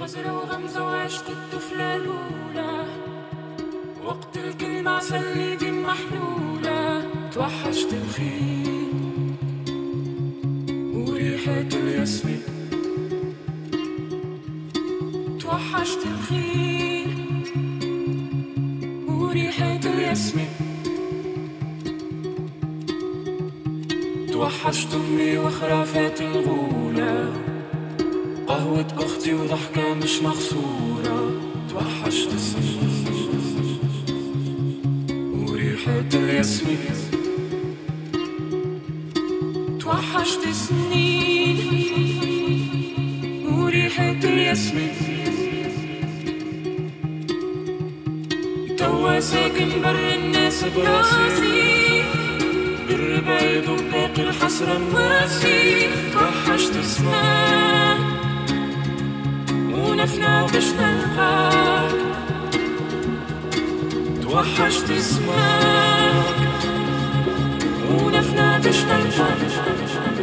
خزرة وغمزة وعشق الطفلة الأولى. وقت الكلمة عسل ايدي محلولة. توحشت الخيل وريحة الياسمين توحشت الخيل وريحة الياسمين توحشت أمي وخرافات الغولة. قهوة أختي وضحكة مش مغسورة توحشت وريحة الياسمين. توحشت سنين وريحة الياسمين. توا ساكن بر الناس براسي. بالربايض وباقي الحسرة مراسي توحشت اسمك ونفنا باش نلقاك توحشت اسمك ونفنا باش نلقاك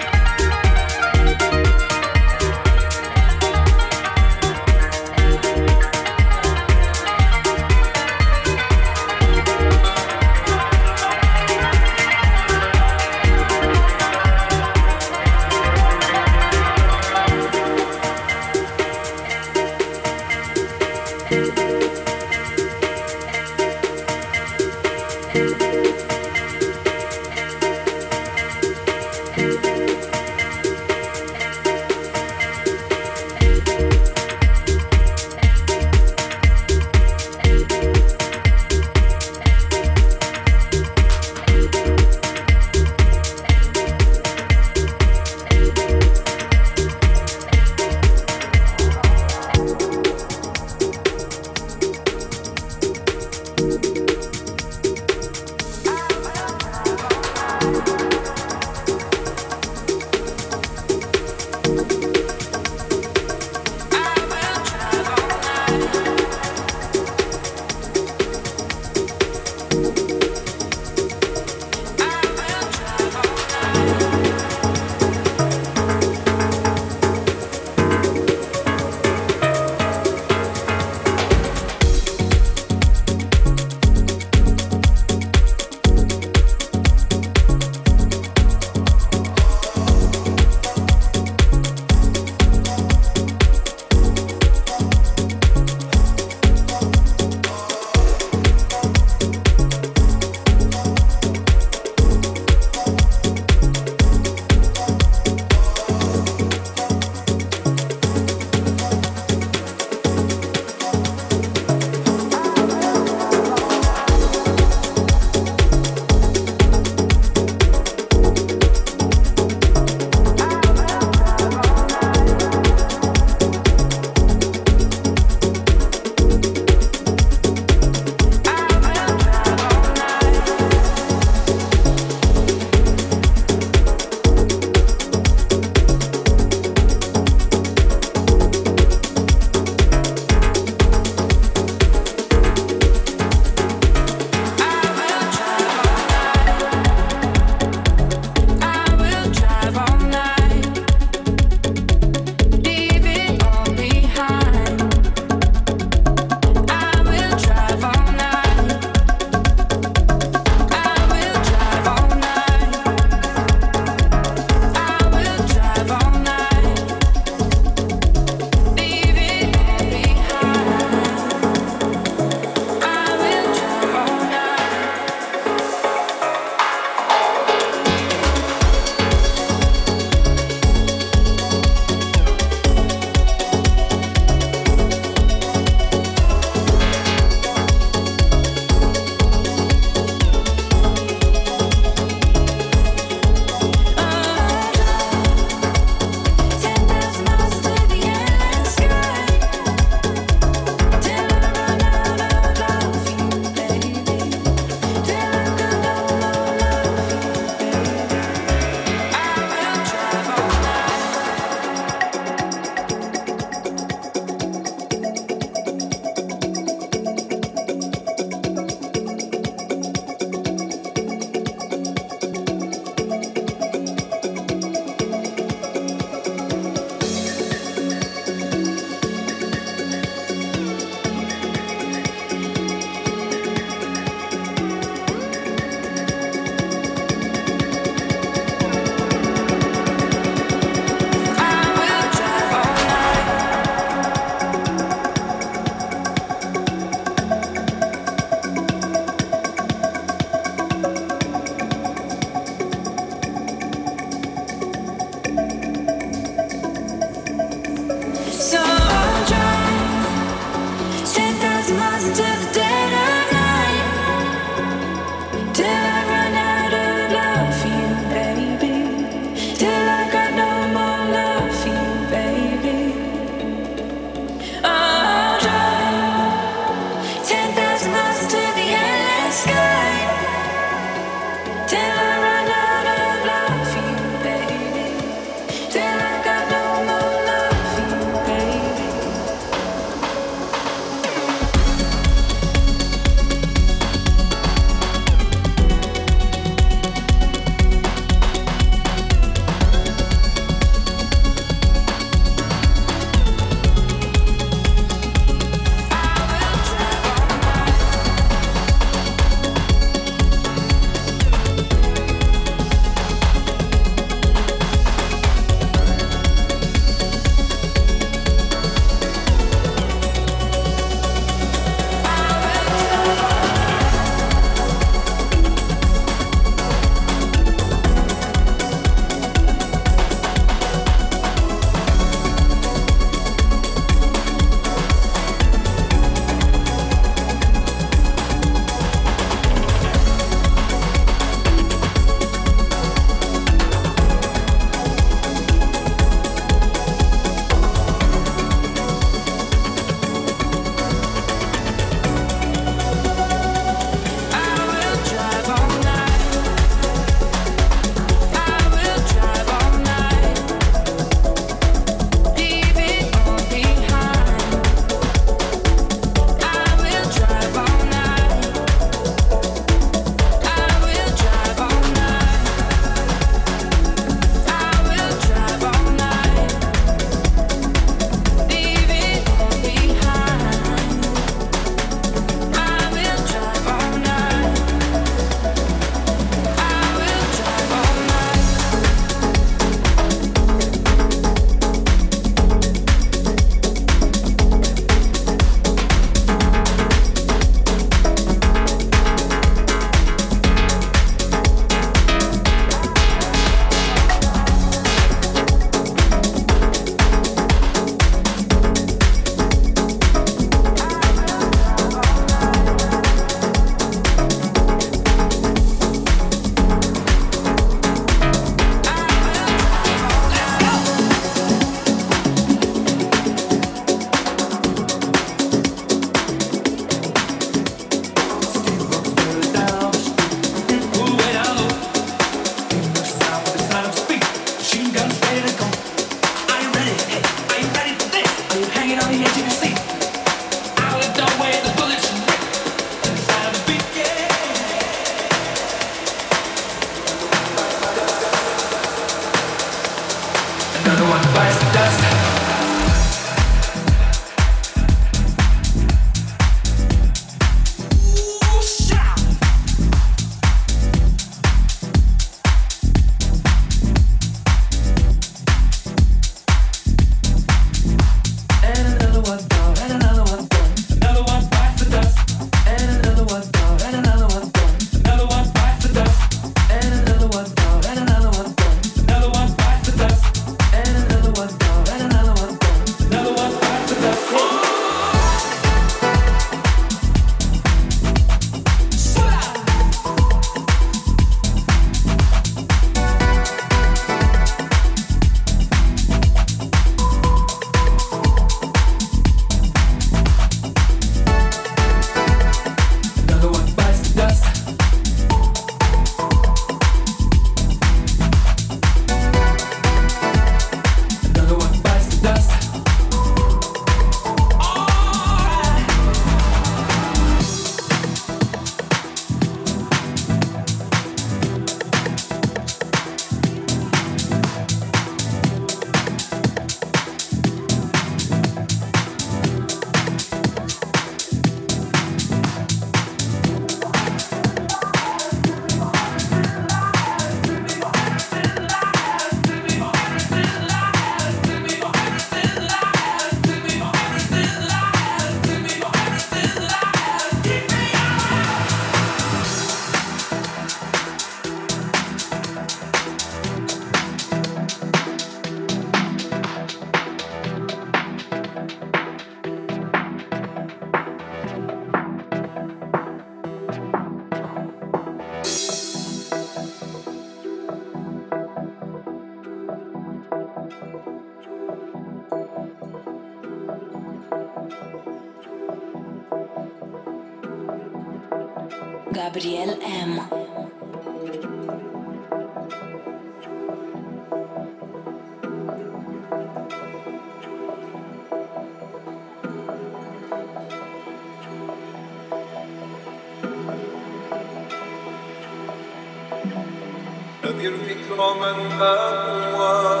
أدر ذكر من أهوى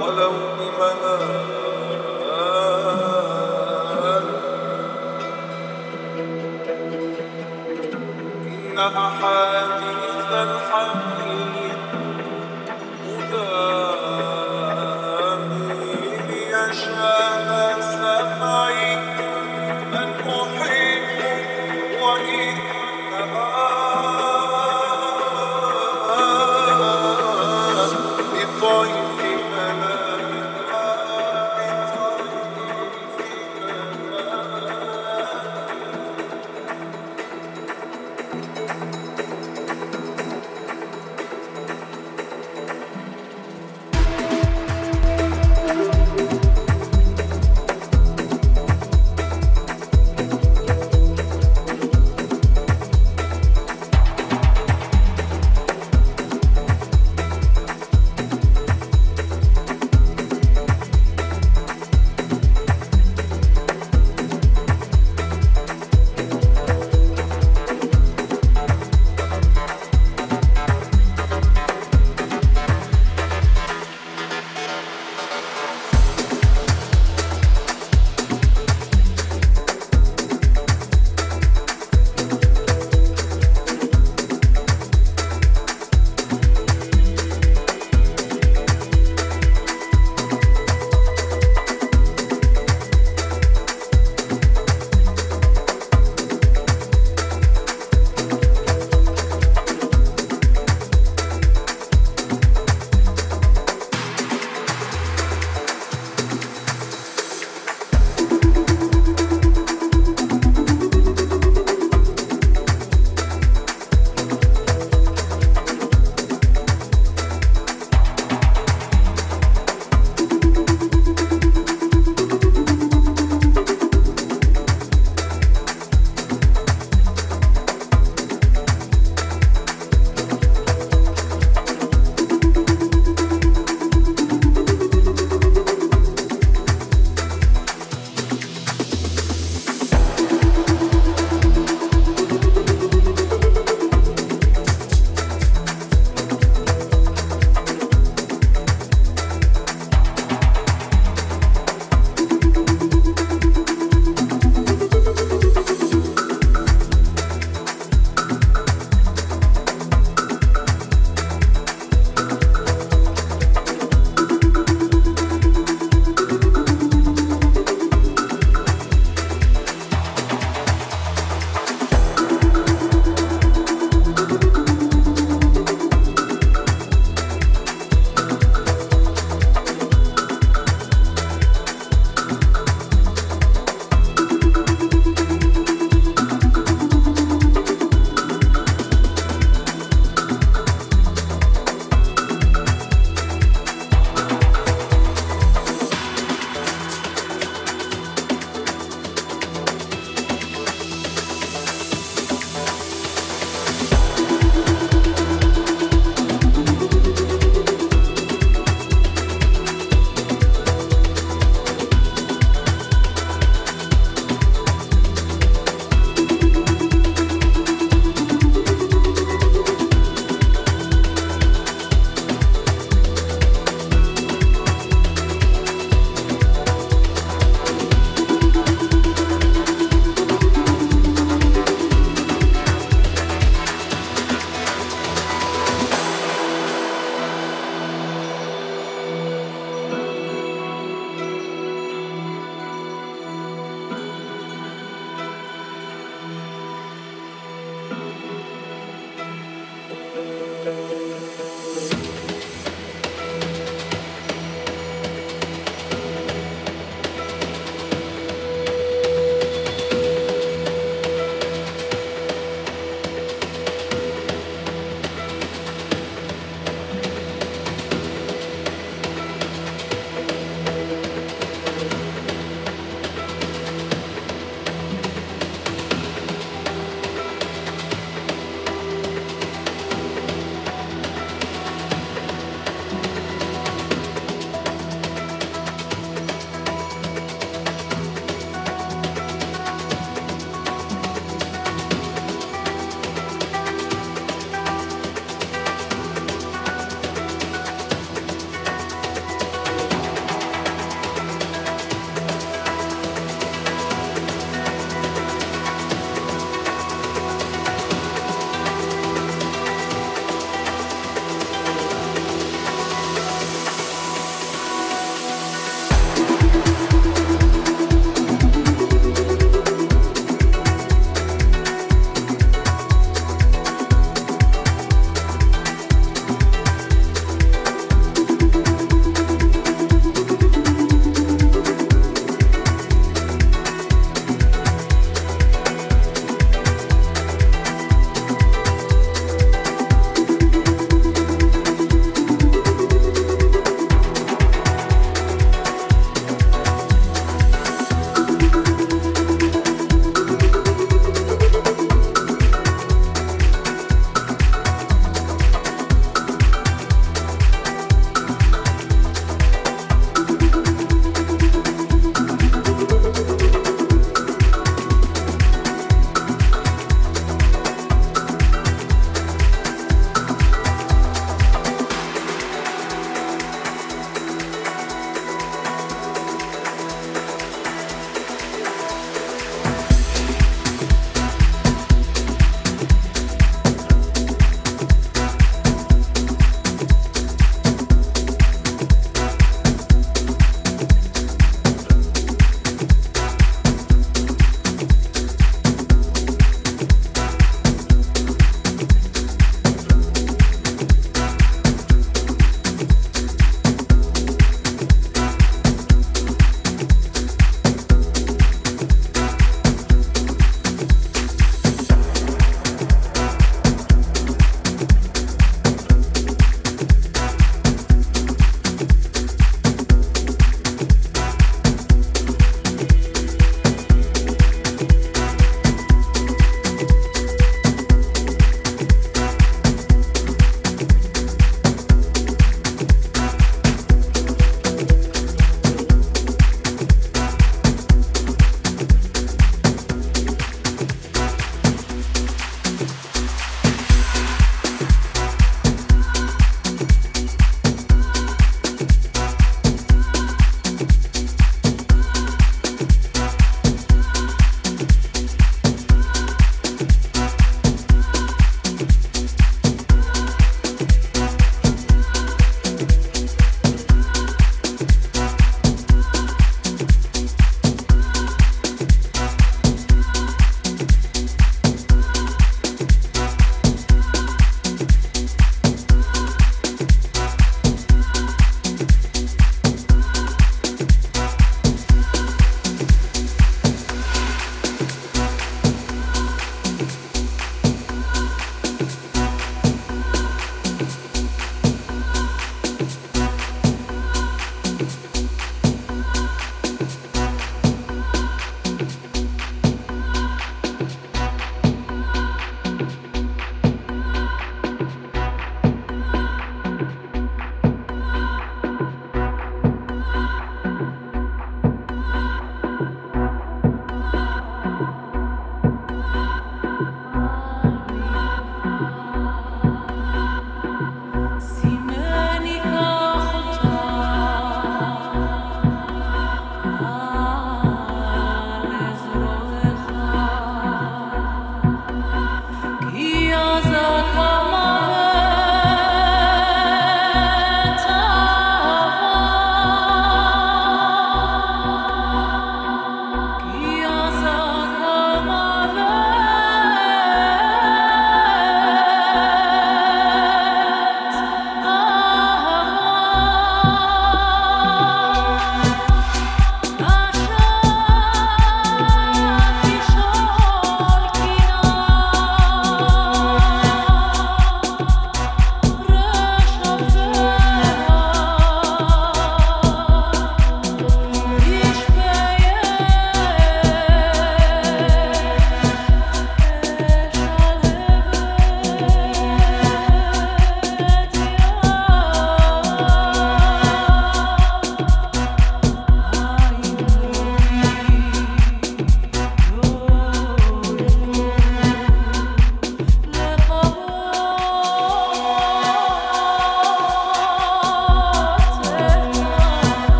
ولو بمنام أحاديث الحبيب